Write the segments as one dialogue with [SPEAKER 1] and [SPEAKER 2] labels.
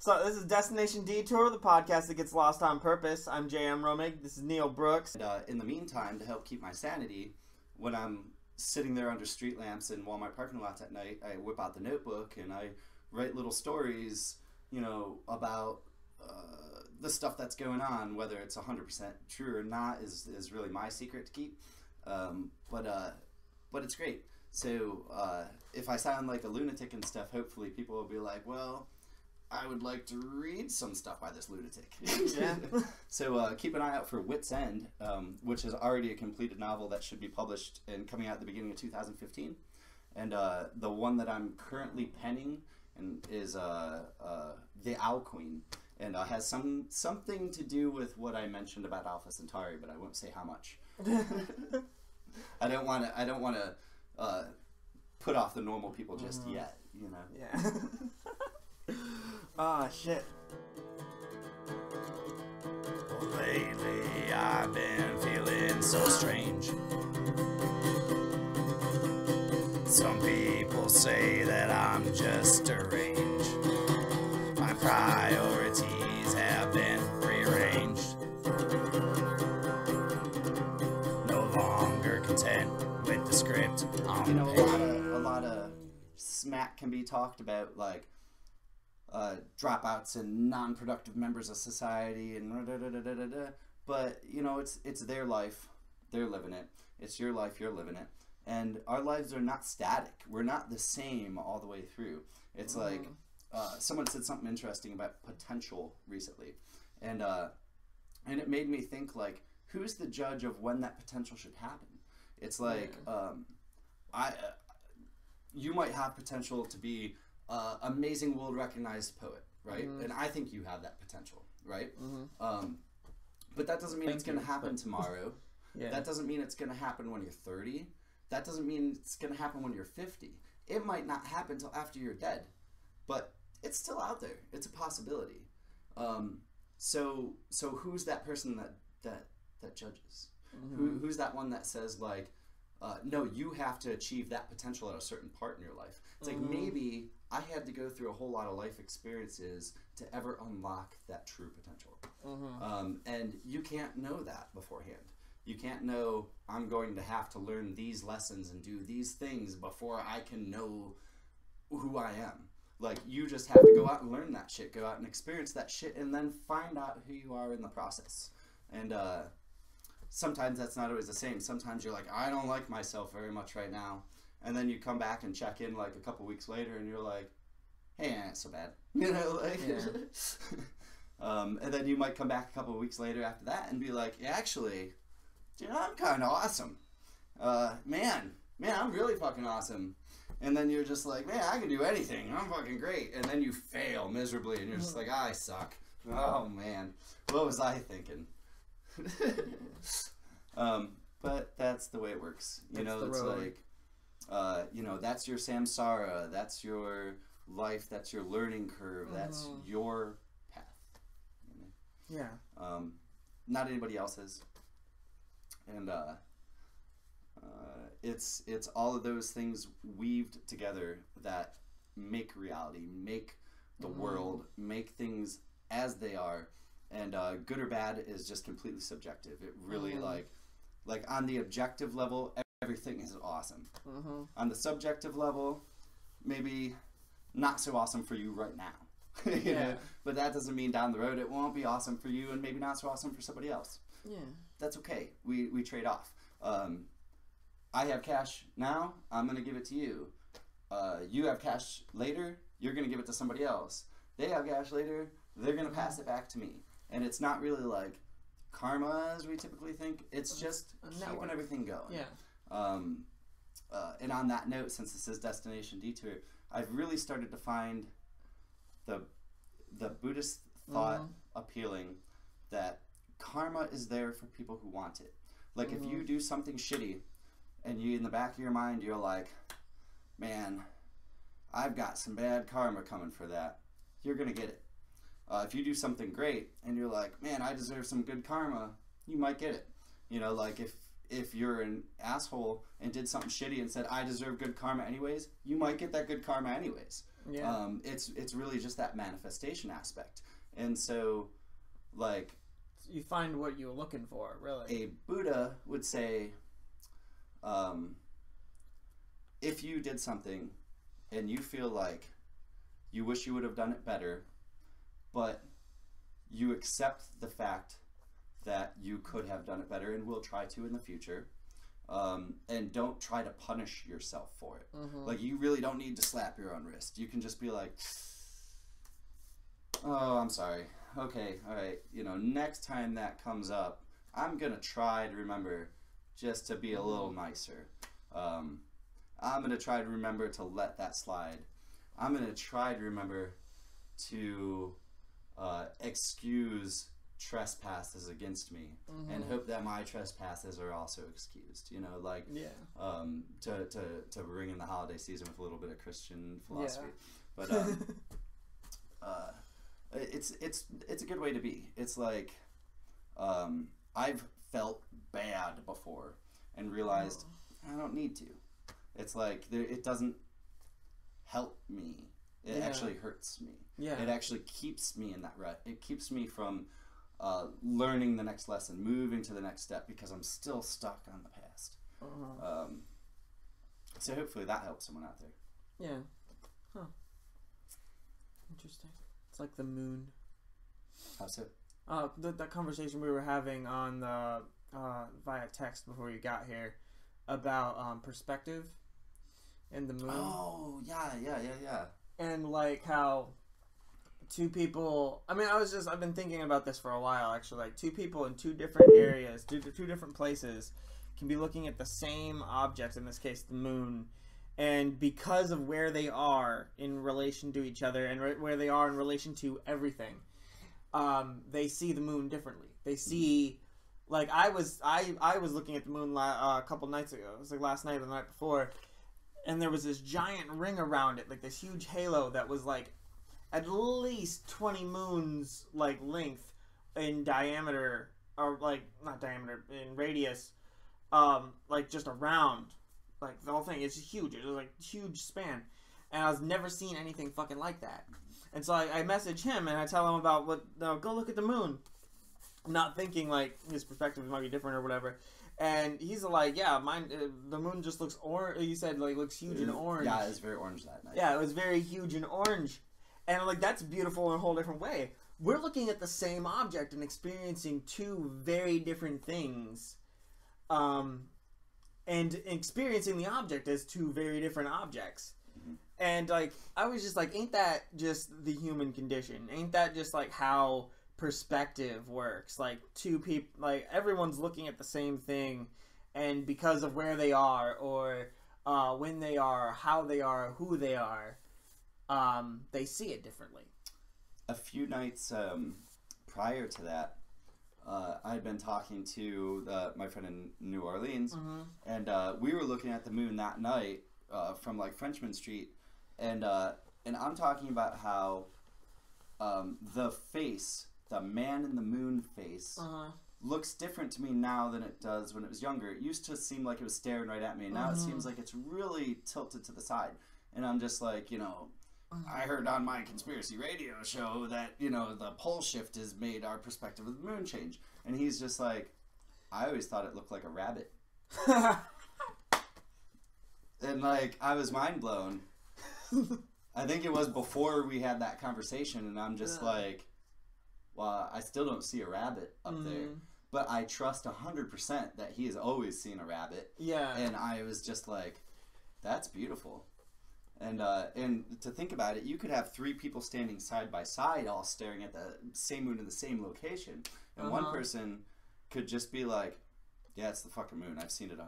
[SPEAKER 1] So this is Destination Detour, the podcast that gets lost on purpose. I'm JM Romig. This is Neil Brooks.
[SPEAKER 2] And, uh, in the meantime, to help keep my sanity, when I'm sitting there under street lamps in Walmart parking lots at night, I whip out the notebook and I write little stories, you know, about uh, the stuff that's going on. Whether it's 100% true or not is, is really my secret to keep. Um, but uh, but it's great. So uh, if I sound like a lunatic and stuff, hopefully people will be like, well. I would like to read some stuff by this lunatic.
[SPEAKER 1] Yeah.
[SPEAKER 2] so uh, keep an eye out for Wits End, um, which is already a completed novel that should be published and coming out at the beginning of 2015. And uh, the one that I'm currently penning and is uh, uh, The Owl Queen, and uh, has some something to do with what I mentioned about Alpha Centauri, but I won't say how much. I don't want to. I don't want to uh, put off the normal people just yet. You know.
[SPEAKER 1] Yeah. Ah, shit.
[SPEAKER 3] Lately, I've been feeling so strange. Some people say that I'm just deranged. My priorities have been rearranged. No longer content with the script on
[SPEAKER 2] you know, a lot of a lot of smack can be talked about, like uh, dropouts and non-productive members of society, and da, da, da, da, da, da. but you know, it's it's their life, they're living it. It's your life, you're living it, and our lives are not static. We're not the same all the way through. It's like uh, someone said something interesting about potential recently, and uh, and it made me think like, who's the judge of when that potential should happen? It's like um, I, uh, you might have potential to be uh, amazing, world recognized poet, right? And I think you have that potential, right? Um, but that doesn't mean
[SPEAKER 1] Thank
[SPEAKER 2] it's going to happen
[SPEAKER 1] but-
[SPEAKER 2] tomorrow.
[SPEAKER 1] Yeah.
[SPEAKER 2] That doesn't mean it's going to happen when you're 30. That doesn't mean it's going to happen when you're 50. It might not happen until after you're dead, but it's still out there. It's a possibility. Um, so, so who's that person that that that judges? Who, who's that one that says like, uh, no, you have to achieve that potential at a certain part in your life? It's like maybe I had to go through a whole lot of life experiences to ever unlock that true potential. Um, and you can't know that beforehand. You can't know I'm going to have to learn these lessons and do these things before I can know who I am. Like you just have to go out and learn that shit, go out and experience that shit, and then find out who you are in the process. And uh, sometimes that's not always the same. Sometimes you're like, I don't like myself very much right now, and then you come back and check in like a couple weeks later, and you're like, Hey, ain't so bad, you know, like. um, and then you might come back a couple weeks later after that and be like, yeah, actually, you know, I'm kind of awesome. Uh, man, man, I'm really fucking awesome. And then you're just like, man, I can do anything. I'm fucking great. And then you fail miserably, and you're just like, I suck. Oh man, what was I thinking? um, but that's the way it works. You
[SPEAKER 1] That's
[SPEAKER 2] know, it's
[SPEAKER 1] road.
[SPEAKER 2] like, uh, you know, that's your samsara. That's your life. That's your learning curve. That's
[SPEAKER 1] Mhm.
[SPEAKER 2] your path. You know?
[SPEAKER 1] Yeah.
[SPEAKER 2] um, not anybody else's. And uh, uh, it's it's all of those things weaved together that make reality, make the world, make things as they are. And uh, good or bad is just completely subjective. It really
[SPEAKER 1] Mhm.
[SPEAKER 2] like like on the objective level, everything is awesome.
[SPEAKER 1] Mm-hmm.
[SPEAKER 2] On the subjective level, maybe not so awesome for you right now. you
[SPEAKER 1] Yeah.
[SPEAKER 2] know? But that doesn't mean down the road it won't be awesome for you and maybe not so awesome for somebody else.
[SPEAKER 1] Yeah.
[SPEAKER 2] That's okay. We, we trade off. Um, I have cash now, I'm going to give it to you. Uh, you have cash later, you're going to give it to somebody else. They have cash later, they're going to pass it back to me. And it's not really like karma as we typically think, it's just
[SPEAKER 1] a
[SPEAKER 2] keeping everything going.
[SPEAKER 1] Yeah.
[SPEAKER 2] Um, uh, and on that note, since this is Destination Detour, I've really started to find the the Buddhist thought
[SPEAKER 1] Mhm.
[SPEAKER 2] appealing that karma is there for people who want it. Like if you do something shitty, and you in the back of your mind you're like, man, I've got some bad karma coming for that. You're gonna get it. Uh, if you do something great and you're like, man, I deserve some good karma, you might get it. You know, like if if you're an asshole and did something shitty and said I deserve good karma anyways, you might get that good karma anyways.
[SPEAKER 1] Yeah.
[SPEAKER 2] Um, it's it's really just that manifestation aspect, and so like
[SPEAKER 1] you find what you're looking for, really.
[SPEAKER 2] a Buddha would say, um, if you did something and you feel like you wish you would have done it better, but you accept the fact that you could have done it better and will try to in the future, um, and don't try to punish yourself for it.
[SPEAKER 1] Mhm.
[SPEAKER 2] Like, you really don't need to slap your own wrist. You can just be like, oh, I'm sorry. Okay, all right. You know, next time that comes up, I'm gonna try to remember just to be a little nicer. Um, I'm gonna try to remember to let that slide. I'm gonna try to remember to uh, excuse trespasses against me and hope that my trespasses are also excused. You know, like
[SPEAKER 1] yeah.
[SPEAKER 2] um, to, to, to bring in the holiday season with a little bit of Christian philosophy. But um, uh, it's it's it's a good way to be. It's like um, I've felt bad before and realized I don't need to. It's like there, it doesn't help me. It
[SPEAKER 1] Yeah.
[SPEAKER 2] actually hurts me.
[SPEAKER 1] yeah.
[SPEAKER 2] It actually keeps me in that rut. It keeps me from uh, learning the next lesson, moving to the next step because I'm still stuck on the past.
[SPEAKER 1] Uh-huh.
[SPEAKER 2] Um, so hopefully that helps someone out there.
[SPEAKER 1] Yeah. Huh. Interesting. It's like the moon.
[SPEAKER 2] How so?
[SPEAKER 1] Uh, th- that conversation we were having on the uh, via text before you got here about um, perspective and the moon
[SPEAKER 2] Oh yeah, yeah, yeah, yeah.
[SPEAKER 1] And like how two people. I mean, I was just I've been thinking about this for a while actually. Like two people in two different areas, two two different places, can be looking at the same object. In this case, the moon. And because of where they are in relation to each other and re- where they are in relation to everything, um, they see the moon differently. They see, like I was, I I was looking at the moon la- uh, a couple nights ago. It was like last night or the night before, and there was this giant ring around it, like this huge halo that was like at least twenty moons like length in diameter, or like not diameter in radius, um, like just around, like the whole thing. It's huge. It was like huge span, and I was never seen anything fucking like that. And so I, I message him and I tell him about what. No, go look at the moon. Not thinking like his perspective might be different or whatever. And he's like, yeah, mine. Uh, the moon just looks orange. He said like looks huge and orange.
[SPEAKER 2] Yeah, it was very orange that night.
[SPEAKER 1] Yeah, it was very huge and orange. And like that's beautiful in a whole different way. We're looking at the same object and experiencing two very different things. Um and experiencing the object as two very different objects. And like I was just like ain't that just the human condition? Ain't that just like how perspective works? Like two people like everyone's looking at the same thing and because of where they are or uh, when they are, how they are, who they are, um, they see it differently.
[SPEAKER 2] A few nights um, prior to that, uh, I had been talking to the, my friend in New Orleans,
[SPEAKER 1] Mm-hmm.
[SPEAKER 2] and uh, we were looking at the moon that night uh, from like Frenchmen Street, and uh, and I'm talking about how um, the face, the man in the moon face,
[SPEAKER 1] Uh-huh.
[SPEAKER 2] looks different to me now than it does when it was younger. It used to seem like it was staring right at me, and now it
[SPEAKER 1] Mhm.
[SPEAKER 2] seems like it's really tilted to the side. And I'm just like, you know, I heard on my conspiracy radio show that, you know, the pole shift has made our perspective of the moon change. And he's just like, I always thought it looked like a rabbit. And like, I was mind blown. I think it was before we had that conversation, and I'm just
[SPEAKER 1] Yeah.
[SPEAKER 2] like, well, I still don't see a rabbit up there.
[SPEAKER 1] Mhm.
[SPEAKER 2] But I trust 100% that he has always seen a rabbit.
[SPEAKER 1] yeah.
[SPEAKER 2] And I was just like, that's beautiful. And uh, and to think about it, you could have three people standing side by side, all staring at the same moon in the same location, and one
[SPEAKER 1] Uh-huh.
[SPEAKER 2] person could just be like, "Yeah, it's the fucking moon. I've seen it uh,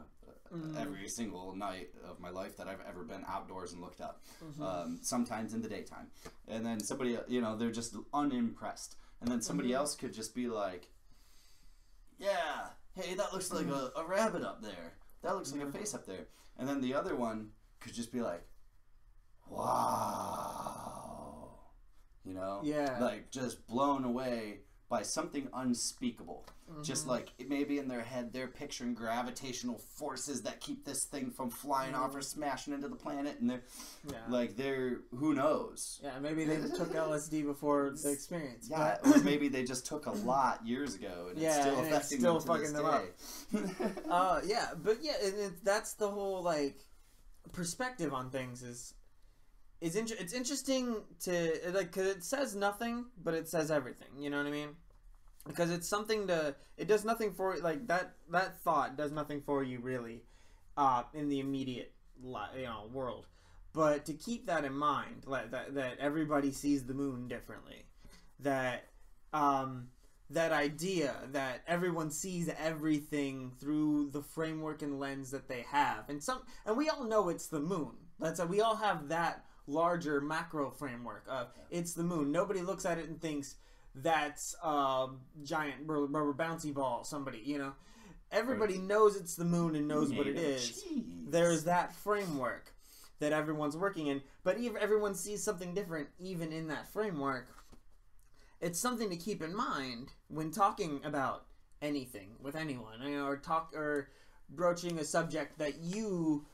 [SPEAKER 1] Mhm.
[SPEAKER 2] every single night of my life that I've ever been outdoors and looked up.
[SPEAKER 1] Mhm.
[SPEAKER 2] Um, sometimes in the daytime, and then somebody, you know, they're just unimpressed, and then somebody
[SPEAKER 1] Mhm.
[SPEAKER 2] else could just be like, "Yeah, hey, that looks like a, a rabbit up there. That looks like a
[SPEAKER 1] Mhm.
[SPEAKER 2] face up there," and then the other one could just be like, "Wow," you know,
[SPEAKER 1] Yeah.
[SPEAKER 2] like just blown away by something unspeakable. Just like it maybe in their head, they're picturing gravitational forces that keep this thing from flying off or smashing into the planet, and they're
[SPEAKER 1] Yeah.
[SPEAKER 2] like they're who knows.
[SPEAKER 1] yeah, maybe they took LSD before the experience.
[SPEAKER 2] Yeah,
[SPEAKER 1] but-
[SPEAKER 2] or maybe they just took a lot years ago, and it's
[SPEAKER 1] Yeah,
[SPEAKER 2] still
[SPEAKER 1] and it's
[SPEAKER 2] affecting
[SPEAKER 1] still
[SPEAKER 2] them to
[SPEAKER 1] fucking them
[SPEAKER 2] day.
[SPEAKER 1] uh, yeah, but yeah, and it, that's the whole like perspective on things is is inter- it's interesting to like cause it says nothing, but it says everything. You know what I mean? Because it's something to it does nothing for like that that thought does nothing for you really, uh, in the immediate you know world. But to keep that in mind, like that that everybody sees the moon differently, that um, that idea that everyone sees everything through the framework and lens that they have and some and we all know it's the moon that's a, we all have that larger macro framework of it's the moon. Nobody looks at it and thinks that's a giant rubber bouncy ball somebody you know? Everybody knows it's the moon and knows what it is. There's that framework that everyone's working in but even everyone sees something different even in that framework. It's something to keep in mind when talking about anything with anyone you know, or talk or broaching a subject that you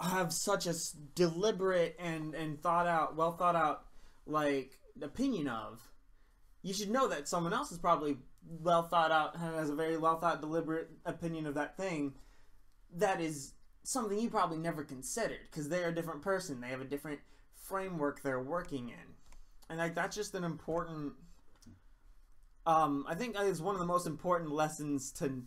[SPEAKER 1] have such a deliberate and and thought out well thought out like opinion of you should know that someone else is probably well thought out and has a very well thought deliberate opinion of that thing that is something you probably never considered because they're a different person they have a different framework they're working in. And like that's just an important um i think it's one of the most important lessons to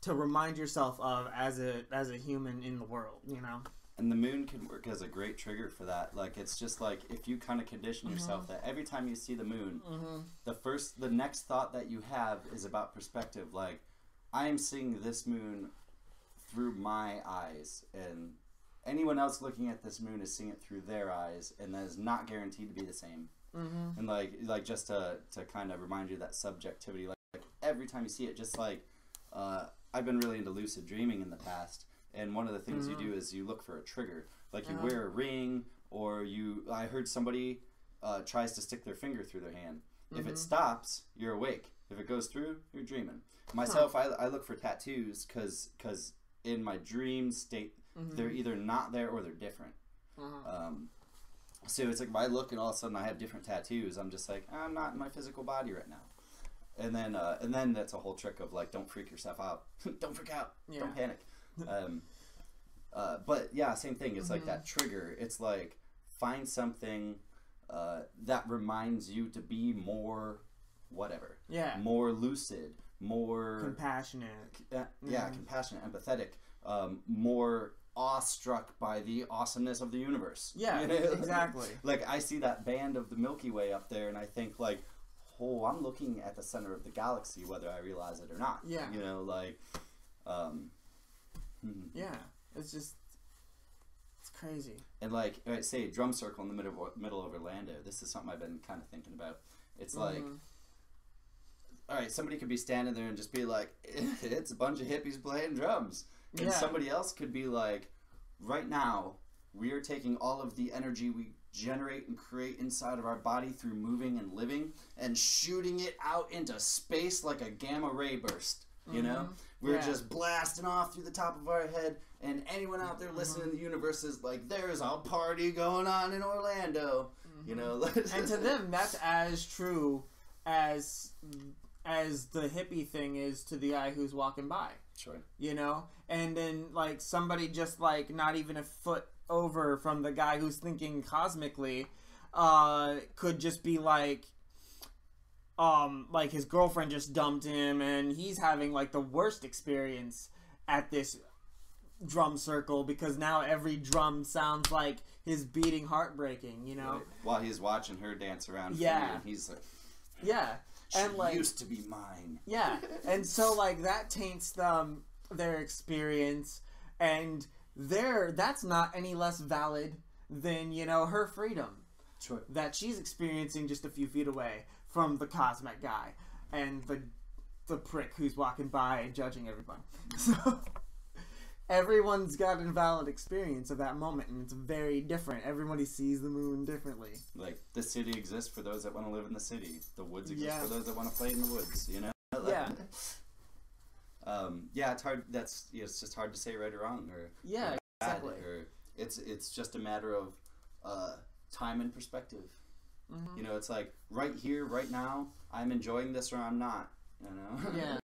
[SPEAKER 1] to remind yourself of as a as a human in the world you know
[SPEAKER 2] And the moon can work as a great trigger for that. Like it's just like if you kind of condition yourself that every time you see the moon, the first, the next thought that you have is about perspective. Like I am seeing this moon through my eyes, and anyone else looking at this moon is seeing it through their eyes, and that is not guaranteed to be the same.
[SPEAKER 1] mm-hmm.
[SPEAKER 2] And like, like just to to kind of remind you of that subjectivity. Like, like every time you see it, just like uh, I've been really into lucid dreaming in the past, and one of the things you do is you look for a trigger. Like you
[SPEAKER 1] Uh-huh.
[SPEAKER 2] wear a ring, or you. I heard somebody uh, tries to stick their finger through their hand. If it stops, you're awake. If it goes through, you're dreaming. Myself, I, I look for tattoos because because in my dream state, they're either not there or they're different. Um, so it's like if I look and all of a sudden I have different tattoos, I'm just like I'm not in my physical body right now. And then uh, and then that's a whole trick of like don't freak yourself out, don't freak out,
[SPEAKER 1] Yeah.
[SPEAKER 2] don't panic. Um, uh, but yeah, same thing. It's like that trigger. It's like find something uh, that reminds you to be more whatever,
[SPEAKER 1] yeah
[SPEAKER 2] more lucid, more
[SPEAKER 1] compassionate
[SPEAKER 2] yeah, yeah, compassionate, empathetic, um, more awestruck by the awesomeness of the universe.
[SPEAKER 1] Yeah,
[SPEAKER 2] You know?
[SPEAKER 1] exactly.
[SPEAKER 2] like I see that band of the Milky Way up there, and I think like, oh, I'm looking at the center of the galaxy, whether I realize it or not.
[SPEAKER 1] Yeah.
[SPEAKER 2] you know, like, um, hmm.
[SPEAKER 1] yeah it's just it's crazy
[SPEAKER 2] and like say a drum circle in the middle of, middle of Orlando. This is something I've been kind of thinking about. It's like.
[SPEAKER 1] Mhm.
[SPEAKER 2] All right, somebody could be standing there and just be like, "It's a bunch of hippies playing drums," and
[SPEAKER 1] Yeah.
[SPEAKER 2] somebody else could be like, "Right now, we are taking all of the energy we generate and create inside of our body through moving and living, and shooting it out into space like a gamma ray burst." You know, we're
[SPEAKER 1] Yeah.
[SPEAKER 2] just blasting off through the top of our head, and anyone out there listening to the universe is like, "There's a party going on in Orlando." You know,
[SPEAKER 1] and to them that's as true as as the hippie thing is to the guy who's walking by
[SPEAKER 2] sure.
[SPEAKER 1] you know and then like somebody just like not even a foot over from the guy who's thinking cosmically uh could just be like um like his girlfriend just dumped him and he's having like the worst experience at this drum circle because now every drum sounds like his beating heartbreaking you know
[SPEAKER 2] Right. While he's watching her dance around,
[SPEAKER 1] Yeah.
[SPEAKER 2] and he's like,
[SPEAKER 1] yeah
[SPEAKER 2] She
[SPEAKER 1] and like
[SPEAKER 2] used to be mine.
[SPEAKER 1] Yeah, and so like that taints them their experience, and their that's not any less valid than you know her freedom that she's experiencing just a few feet away from the cosmic guy and the the prick who's walking by and judging everyone. So everyone's got an valid experience of that moment, and it's very different. Everybody sees the moon differently.
[SPEAKER 2] Like the city exists for those that want to live in the city. The woods exist
[SPEAKER 1] Yeah.
[SPEAKER 2] for those that want to play in the woods. You know.
[SPEAKER 1] Yeah.
[SPEAKER 2] um, yeah, it's hard. That's yeah, it's just hard to say right or wrong or
[SPEAKER 1] Yeah,
[SPEAKER 2] or
[SPEAKER 1] exactly.
[SPEAKER 2] or it's it's just a matter of uh, time and perspective.
[SPEAKER 1] Mhm.
[SPEAKER 2] You know, it's like right here, right now, I'm enjoying this or I'm not. You know.
[SPEAKER 1] Yeah.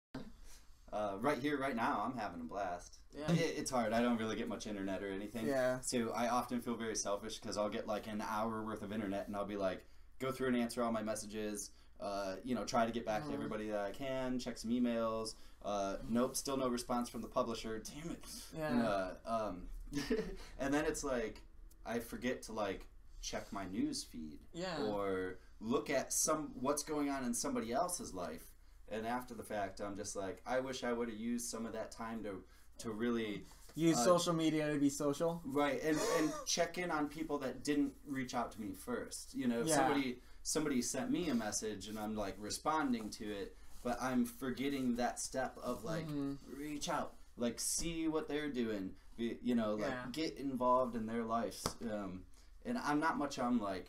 [SPEAKER 2] uh, right here, right now, I'm having a blast.
[SPEAKER 1] Yeah.
[SPEAKER 2] It, it's hard. I don't really get much internet or anything.
[SPEAKER 1] Yeah.
[SPEAKER 2] So I often feel very selfish because I'll get like an hour worth of internet and I'll be like, go through and answer all my messages. Uh, you know, try to get back to
[SPEAKER 1] Mhm.
[SPEAKER 2] everybody that I can. Check some emails. Uh, nope, still no response from the publisher. Damn it.
[SPEAKER 1] Yeah.
[SPEAKER 2] And, uh, um, and then it's like I forget to like check my news feed
[SPEAKER 1] Yeah.
[SPEAKER 2] or look at some what's going on in somebody else's life. And after the fact, I'm just like, I wish I would have used some of that time to to really
[SPEAKER 1] Use
[SPEAKER 2] uh,
[SPEAKER 1] social media to be social.
[SPEAKER 2] right and and check in on people that didn't reach out to me first. You know,
[SPEAKER 1] Yeah.
[SPEAKER 2] somebody somebody sent me a message and I'm like responding to it, but I'm forgetting that step of like
[SPEAKER 1] Mhm.
[SPEAKER 2] reach out, like see what they're doing. Be, you know, like
[SPEAKER 1] Yeah.
[SPEAKER 2] get involved in their lives. Um, and I'm not much on like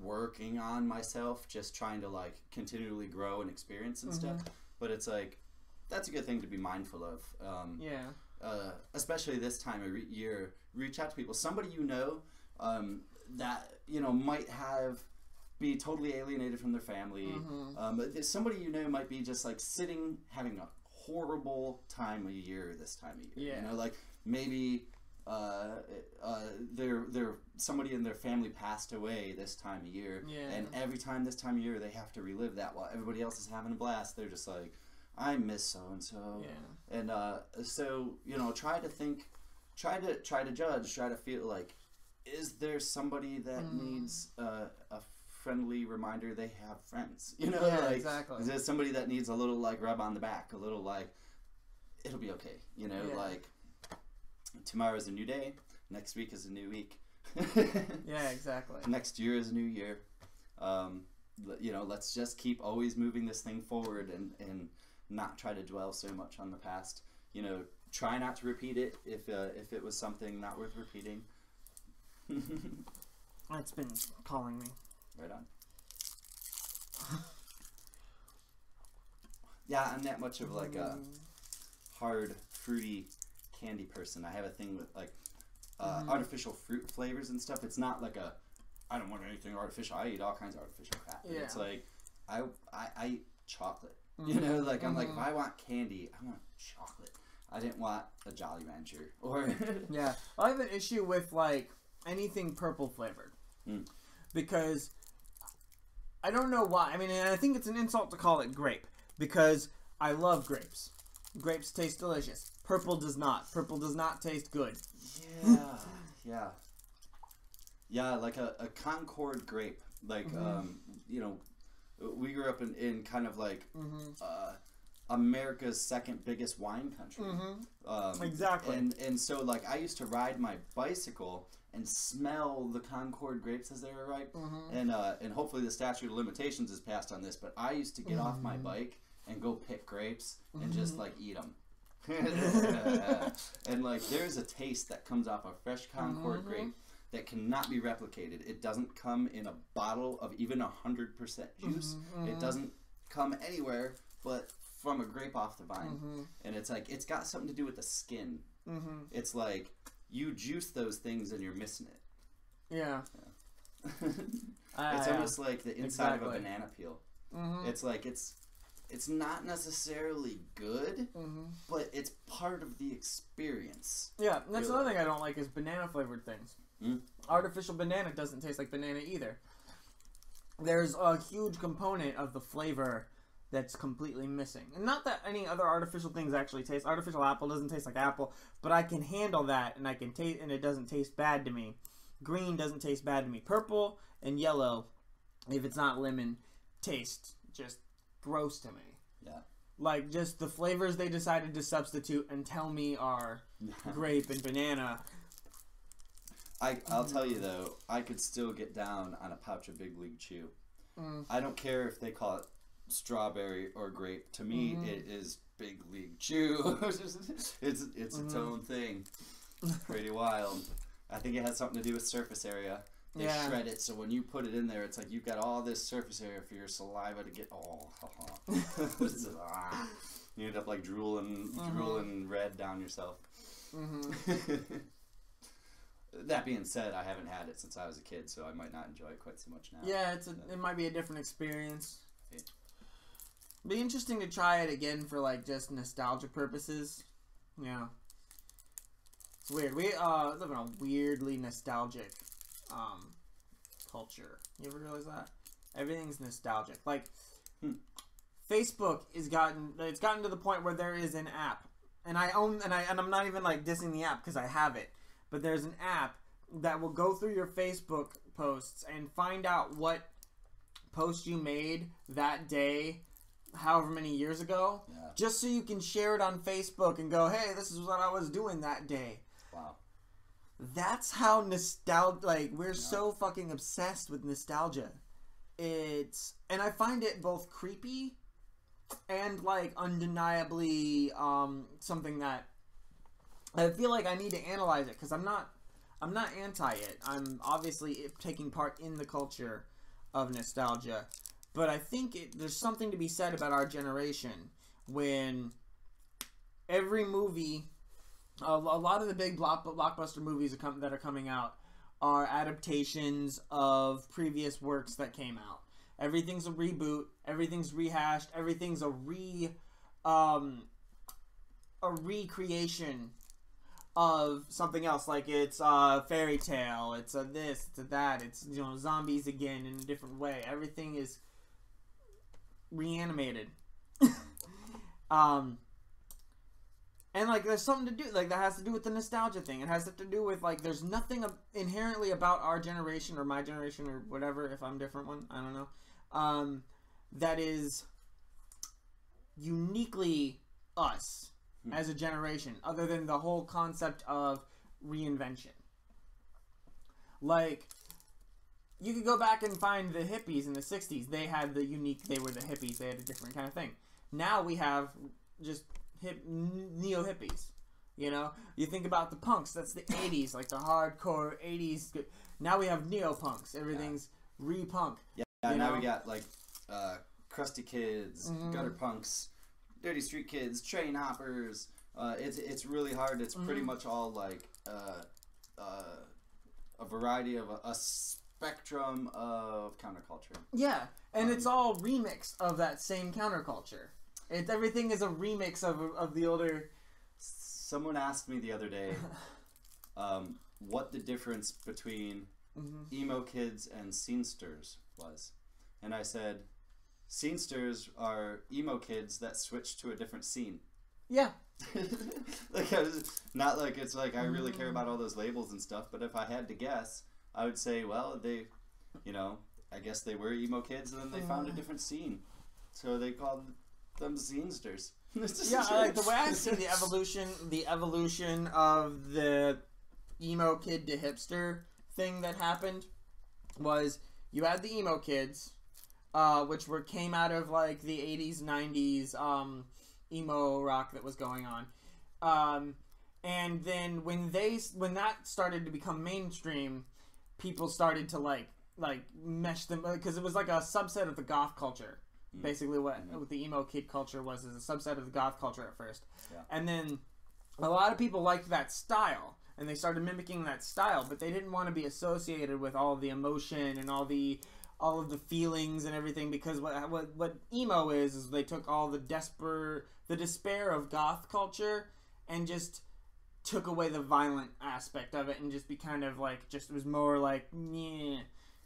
[SPEAKER 2] working on myself, just trying to like continually grow and experience and stuff. But it's like that's a good thing to be mindful of. Um,
[SPEAKER 1] Yeah.
[SPEAKER 2] uh, especially this time of re- year, reach out to people. Somebody you know um, that you know might have be totally alienated from their family.
[SPEAKER 1] Mhm.
[SPEAKER 2] Um, somebody you know might be just like sitting having a horrible time of year this time of year.
[SPEAKER 1] Yeah.
[SPEAKER 2] You know, like maybe uh, uh, their their somebody in their family passed away this time of year,
[SPEAKER 1] Yeah.
[SPEAKER 2] and every time this time of year they have to relive that while everybody else is having a blast. They're just like, I miss so and so.
[SPEAKER 1] Yeah.
[SPEAKER 2] And uh, so you know, try to think, try to try to judge, try to feel like, is there somebody that
[SPEAKER 1] Mm.
[SPEAKER 2] needs uh, a friendly reminder they have friends? You know,
[SPEAKER 1] Yeah,
[SPEAKER 2] like
[SPEAKER 1] exactly.
[SPEAKER 2] is there somebody that needs a little like rub on the back, a little like, it'll be okay. You know,
[SPEAKER 1] Yeah.
[SPEAKER 2] like tomorrow's a new day, next week is a new week.
[SPEAKER 1] Yeah, exactly.
[SPEAKER 2] Next year is a new year. Um, you know, let's just keep always moving this thing forward and, and not try to dwell so much on the past. You know, try not to repeat it if uh, if it was something not worth repeating.
[SPEAKER 1] It's been calling me.
[SPEAKER 2] right on. Yeah, I'm that much of like a hard fruity candy person. I have a thing with like uh,
[SPEAKER 1] Mhm.
[SPEAKER 2] artificial fruit flavors and stuff. It's not like a I don't want anything artificial. I eat all kinds of artificial crap. But It's like I I, I eat chocolate. You know, like I'm like if
[SPEAKER 1] Mhm.
[SPEAKER 2] I want candy, I want chocolate. I didn't want a Jolly Rancher or
[SPEAKER 1] Yeah, I have an issue with like anything purple flavored
[SPEAKER 2] Mm.
[SPEAKER 1] because I don't know why. I mean, and I think it's an insult to call it grape because I love grapes. Grapes taste delicious. Purple does not. Purple does not taste good.
[SPEAKER 2] yeah, yeah, yeah. Like a, a Concord grape. Like
[SPEAKER 1] Mhm.
[SPEAKER 2] um, you know, we grew up in, in kind of like
[SPEAKER 1] Mm-hmm.
[SPEAKER 2] uh, America's second biggest wine country.
[SPEAKER 1] Mm-hmm.
[SPEAKER 2] Um,
[SPEAKER 1] Exactly.
[SPEAKER 2] And and so like I used to ride my bicycle and smell the Concord grapes as they were ripe.
[SPEAKER 1] Mm-hmm.
[SPEAKER 2] And uh, and hopefully the statute of limitations is passed on this. But I used to get off my
[SPEAKER 1] Mhm.
[SPEAKER 2] bike and go pick grapes and just like eat them. and like there's a taste that comes off a fresh Concord
[SPEAKER 1] Mhm.
[SPEAKER 2] grape that cannot be replicated. It doesn't come in a bottle of even hundred percent juice.
[SPEAKER 1] Mhm,
[SPEAKER 2] It doesn't come anywhere but from a grape off the vine.
[SPEAKER 1] Mm-hmm.
[SPEAKER 2] And it's like it's got something to do with the skin.
[SPEAKER 1] Mm-hmm.
[SPEAKER 2] It's like you juice those things and you're missing it.
[SPEAKER 1] Yeah.
[SPEAKER 2] it's almost like the inside of a banana peel.
[SPEAKER 1] Mm-hmm.
[SPEAKER 2] It's like it's it's not necessarily good,
[SPEAKER 1] mm-hmm.
[SPEAKER 2] but it's part of the experience.
[SPEAKER 1] Yeah, that's
[SPEAKER 2] Really?
[SPEAKER 1] another thing I don't like is banana flavored things.
[SPEAKER 2] Mm.
[SPEAKER 1] Artificial banana doesn't taste like banana either. There's a huge component of the flavor that's completely missing. And not that any other artificial things actually taste. Artificial apple doesn't taste like apple, but I can handle that and I can taste and it doesn't taste bad to me. Green doesn't taste bad to me. Purple and yellow, if it's not lemon, taste just gross to me.
[SPEAKER 2] Yeah.
[SPEAKER 1] Like just the flavors they decided to substitute and tell me are grape and banana.
[SPEAKER 2] I I'll tell you though, I could still get down on a pouch of Big League Chew.
[SPEAKER 1] Mm.
[SPEAKER 2] I don't care if they call it strawberry or grape. To me,
[SPEAKER 1] Mhm.
[SPEAKER 2] it is Big League Chew. it's it's its
[SPEAKER 1] Mhm.
[SPEAKER 2] own thing. Pretty wild. I think it has something to do with surface area. They
[SPEAKER 1] Yeah.
[SPEAKER 2] shred it, so when you put it in there, it's like you've got all this surface area for your saliva to get. Oh, It's just, ah. you end up like drooling,
[SPEAKER 1] Mhm.
[SPEAKER 2] drooling red down yourself.
[SPEAKER 1] hmm
[SPEAKER 2] that being said, I haven't had it since I was a kid, so I might not enjoy it quite so much now.
[SPEAKER 1] Yeah, it's a, it might be a different experience.
[SPEAKER 2] Yeah.
[SPEAKER 1] Be interesting to try it again for like just nostalgia purposes. Yeah. It's weird. We uh live in a weirdly nostalgic um culture. You ever realize that? Everything's nostalgic. Like
[SPEAKER 2] Hmm.
[SPEAKER 1] Facebook is gotten it's gotten to the point where there is an app. And I own and I and I'm not even like dissing the app because I have it. But there's an app that will go through your Facebook posts and find out what post you made that day, however many years ago,
[SPEAKER 2] Yeah.
[SPEAKER 1] just so you can share it on Facebook and go, hey, this is what I was doing that day. That's how nostalgia, like, we're so fucking obsessed with nostalgia. It's, and I find it both creepy and, like, undeniably um, something that I feel like I need to analyze it because I'm not, I'm not anti it. I'm obviously taking part in the culture of nostalgia, but I think it, there's something to be said about our generation when every movie, a, lot of the big block, blockbuster movies that are coming out are adaptations of previous works that came out. Everything's a reboot. Everything's rehashed. Everything's a re, um, a recreation of something else. Like it's a fairy tale. It's a this. It's a that. It's you know zombies again in a different way. Everything is reanimated. um, and like there's something to do like that has to do with the nostalgia thing. It has to do with like there's nothing inherently about our generation or my generation or whatever. If I'm a different one, I don't know. Um, that is uniquely us
[SPEAKER 2] Hmm.
[SPEAKER 1] as a generation, other than the whole concept of reinvention. Like, you could go back and find the hippies in the 60s. They had the unique, they were the hippies, they had a different kind of thing. Now we have just hip, neo hippies. You know, you think about the punks, that's the 80s, like the hardcore 80s. Now we have neo punks. Everything's re punk.
[SPEAKER 2] Yeah, now
[SPEAKER 1] know?
[SPEAKER 2] we got like uh, crusty kids,
[SPEAKER 1] Mhm.
[SPEAKER 2] gutter punks, dirty street kids, train hoppers. Uh, it's it's really hard. It's pretty
[SPEAKER 1] Mhm.
[SPEAKER 2] much all like uh, uh, a variety of a, a spectrum of counterculture.
[SPEAKER 1] Yeah, and
[SPEAKER 2] Um,
[SPEAKER 1] it's all remix of that same counterculture. It, everything is a remix of, of the older.
[SPEAKER 2] Someone asked me the other day um, what the difference between
[SPEAKER 1] Mhm.
[SPEAKER 2] emo kids and scenesters was, and I said, scenesters are emo kids that switch to a different scene.
[SPEAKER 1] Yeah,
[SPEAKER 2] like I was, not like it's like I really care about all those labels and stuff, but if I had to guess, I would say, well, they, you know, I guess they were emo kids, and then they found a different scene, so they called them scenesters.
[SPEAKER 1] yeah. Like the way I see the evolution, the evolution of the emo kid to hipster thing that happened was you had the emo kids, uh, which were came out of like the '80s, '90s um, emo rock that was going on. Um, and then when they when that started to become mainstream, people started to like like mesh them because it was like a subset of the goth culture.
[SPEAKER 2] Mm.
[SPEAKER 1] Basically, what,
[SPEAKER 2] Mhm.
[SPEAKER 1] what the emo kid culture was is a subset of the goth culture at first,
[SPEAKER 2] Yeah.
[SPEAKER 1] and then a lot of people liked that style and they started mimicking that style, but they didn't want to be associated with all the emotion and all the all of the feelings and everything because what what what emo is is they took all the despair the despair of goth culture and just took away the violent aspect of it and just be kind of like just it was more like yeah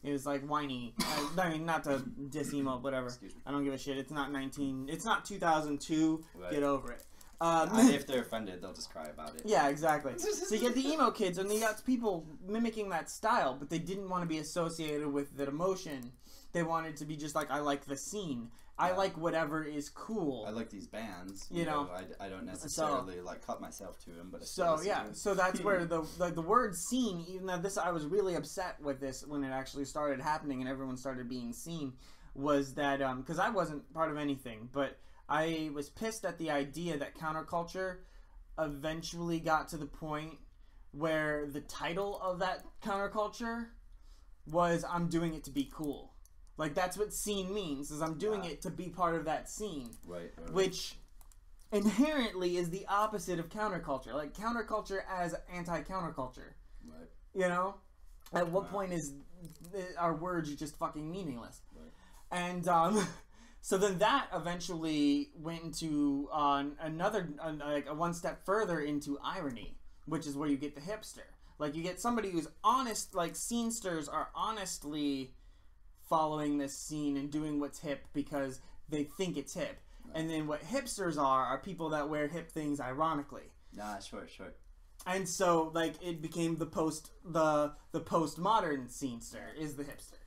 [SPEAKER 1] it was like whiny I, I mean not to diss emo whatever. I don't give a shit it's not 19 it's not 2002
[SPEAKER 2] Right.
[SPEAKER 1] get over it um,
[SPEAKER 2] if they're offended, they'll just cry about it.
[SPEAKER 1] yeah, exactly. So you get the emo kids, and you got people mimicking that style, but they didn't want to be associated with that emotion. They wanted to be just like, I like the scene. I
[SPEAKER 2] Yeah.
[SPEAKER 1] like whatever is cool.
[SPEAKER 2] I like these bands.
[SPEAKER 1] You know.
[SPEAKER 2] I, I don't necessarily like cut myself to them, but
[SPEAKER 1] So yeah, so that's where the, the the word "scene." Even though this, I was really upset with this when it actually started happening and everyone started being seen. Was that um because I wasn't part of anything, but I was pissed at the idea that counterculture eventually got to the point where the title of that counterculture was I'm doing it to be cool. Like that's what scene means is I'm doing
[SPEAKER 2] Yeah.
[SPEAKER 1] it to be part of that scene,
[SPEAKER 2] Right. right.
[SPEAKER 1] which inherently is the opposite of counterculture. Like counterculture as anti-counterculture.
[SPEAKER 2] Right.
[SPEAKER 1] You know? At what
[SPEAKER 2] Wow.
[SPEAKER 1] point is our words just fucking meaningless?
[SPEAKER 2] Right.
[SPEAKER 1] And um, so then that eventually went into uh, another, uh, like a one step further into irony, which is where you get the hipster. Like you get somebody who's honest, like scenesters are honestly following this scene and doing what's hip because they think it's hip. And then what hipsters are are people that wear hip things ironically
[SPEAKER 2] Nah, sure, sure.
[SPEAKER 1] and so like it became the post the the postmodern scenester is the hipster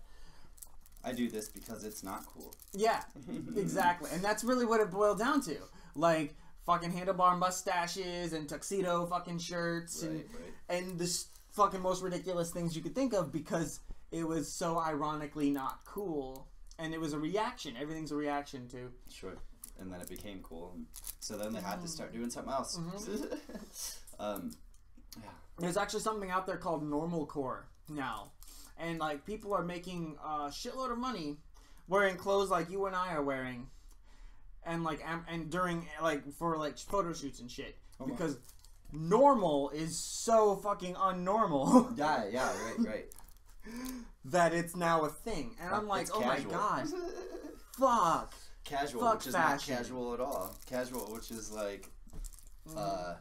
[SPEAKER 2] I do this because it's not cool.
[SPEAKER 1] yeah exactly and that's really what it boiled down to like fucking handlebar mustaches and tuxedo fucking shirts and
[SPEAKER 2] Right, right.
[SPEAKER 1] and the fucking most ridiculous things you could think of because it was so ironically not cool and it was a reaction everything's a reaction to
[SPEAKER 2] Sure. And then it became cool. So then they had to start doing something else. um, yeah.
[SPEAKER 1] There's actually something out there called normal core now, and like people are making a shitload of money wearing clothes like you and I are wearing, and like am- and during like for like photo shoots and shit
[SPEAKER 2] wow.
[SPEAKER 1] because normal is so fucking unnormal
[SPEAKER 2] Yeah, yeah, right, right.
[SPEAKER 1] That it's now a thing, and I'm like,
[SPEAKER 2] It's
[SPEAKER 1] oh
[SPEAKER 2] casual.
[SPEAKER 1] my god, fuck,
[SPEAKER 2] Casual,
[SPEAKER 1] Fuck
[SPEAKER 2] which is
[SPEAKER 1] fashion.
[SPEAKER 2] not casual at all. Casual, which is like uh,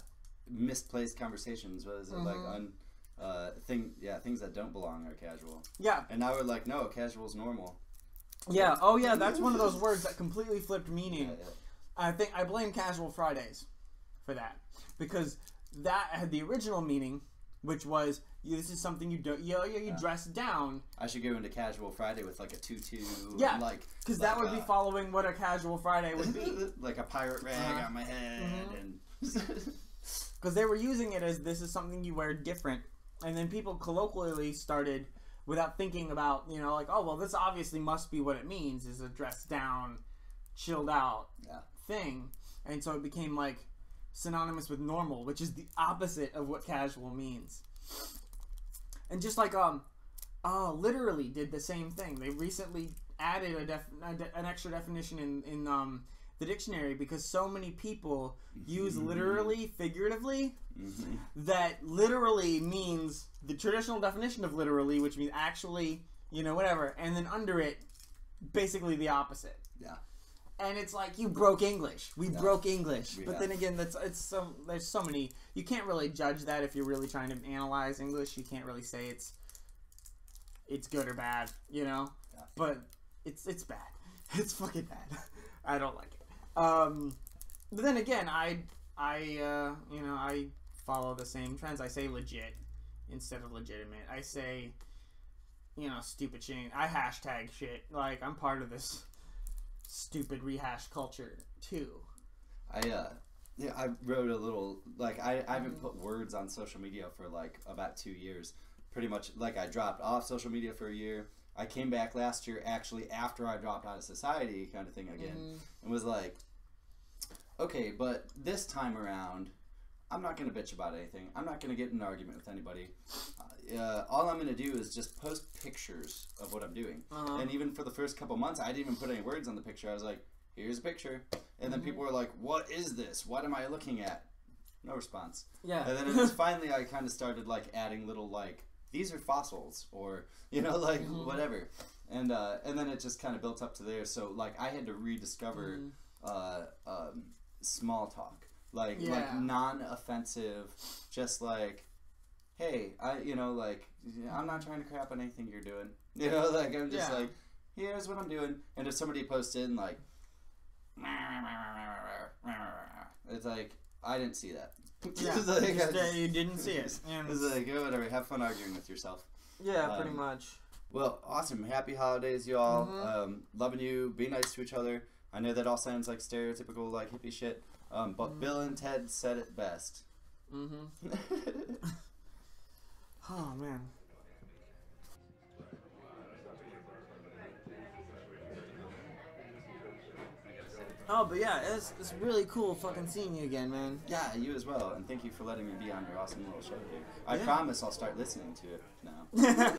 [SPEAKER 2] misplaced conversations. What is it like?
[SPEAKER 1] Mhm.
[SPEAKER 2] Un, uh, thing, yeah, things that don't belong are casual.
[SPEAKER 1] yeah,
[SPEAKER 2] And now we're like, no, casual's normal.
[SPEAKER 1] yeah, oh yeah, that's one of those words that completely flipped meaning.
[SPEAKER 2] Yeah, yeah.
[SPEAKER 1] I think I blame Casual Fridays for that because that had the original meaning, which was you, this is something you don't you, you, you
[SPEAKER 2] Yeah.
[SPEAKER 1] dress down
[SPEAKER 2] I should go into Casual Friday with like a tutu.
[SPEAKER 1] Yeah,
[SPEAKER 2] like
[SPEAKER 1] because that
[SPEAKER 2] like,
[SPEAKER 1] would be
[SPEAKER 2] uh,
[SPEAKER 1] following what a Casual Friday would be.
[SPEAKER 2] like a pirate rag
[SPEAKER 1] Uh-huh.
[SPEAKER 2] on my head
[SPEAKER 1] Mhm.
[SPEAKER 2] and
[SPEAKER 1] Because they were using it as this is something you wear different, and then people colloquially started without thinking about you know like oh well this obviously must be what it means is a dressed down, chilled out
[SPEAKER 2] yeah.
[SPEAKER 1] thing, and so it became like synonymous with normal, which is the opposite of what casual means. And just like um, uh, literally did the same thing. They recently added a def- a de- an extra definition in in um the dictionary because so many people use literally figuratively
[SPEAKER 2] hmm
[SPEAKER 1] that literally means the traditional definition of literally, which means actually, you know, whatever, and then under it, basically the opposite
[SPEAKER 2] Yeah.
[SPEAKER 1] And it's like you broke English. We
[SPEAKER 2] Yeah.
[SPEAKER 1] broke English.
[SPEAKER 2] We
[SPEAKER 1] but
[SPEAKER 2] have.
[SPEAKER 1] then again, that's it's so there's so many. You can't really judge that if you're really trying to analyze English. You can't really say it's it's good or bad, you know.
[SPEAKER 2] Yeah.
[SPEAKER 1] But it's it's bad. It's fucking bad. I don't like it. Um, but then again, I I uh, you know I follow the same trends. I say legit instead of legitimate. I say you know stupid shit. I hashtag shit. Like I'm part of this stupid rehash culture too.
[SPEAKER 2] I uh yeah, I wrote a little like I, I haven't put words on social media for like about two years. Pretty much like I dropped off social media for a year. I came back last year actually after I dropped out of society kind of thing again and was like okay, but this time around I'm not gonna bitch about anything. I'm not gonna get in an argument with anybody. Uh, all I'm gonna do is just post pictures of what I'm doing.
[SPEAKER 1] Uh-huh.
[SPEAKER 2] And even for the first couple months, I didn't even put any words on the picture. I was like, "Here's a picture," and then people were like, "What is this? What am I looking at?" No response.
[SPEAKER 1] Yeah.
[SPEAKER 2] And then it was finally I kind of started like adding little like these are fossils or you know like
[SPEAKER 1] Mhm.
[SPEAKER 2] whatever, and uh, and then it just kind of built up to there. So like I had to rediscover
[SPEAKER 1] Mhm.
[SPEAKER 2] uh, um, small talk, like
[SPEAKER 1] Yeah.
[SPEAKER 2] like non-offensive, just like. Hey, I you know like I'm not trying to crap on anything you're doing. You know, like I'm just
[SPEAKER 1] Yeah.
[SPEAKER 2] like, here's what I'm doing. And if somebody posted in like, it's like I didn't see that.
[SPEAKER 1] Yeah,
[SPEAKER 2] like,
[SPEAKER 1] just, uh,
[SPEAKER 2] just-
[SPEAKER 1] you didn't see it. And
[SPEAKER 2] It's like oh, whatever. Have fun arguing with yourself.
[SPEAKER 1] yeah, pretty
[SPEAKER 2] um,
[SPEAKER 1] much.
[SPEAKER 2] Well, awesome. Happy holidays, y'all.
[SPEAKER 1] Mhm.
[SPEAKER 2] Um, loving you. Be nice to each other. I know that all sounds like stereotypical like hippie shit, um, but
[SPEAKER 1] Mhm.
[SPEAKER 2] Bill and Ted said it best.
[SPEAKER 1] Mm-hmm. Oh man. Oh, but yeah, it's, it's really cool fucking seeing you again, man.
[SPEAKER 2] Yeah, you as well, and thank you for letting me be on your awesome little show, dude. I
[SPEAKER 1] Yeah.
[SPEAKER 2] promise I'll start listening to it now.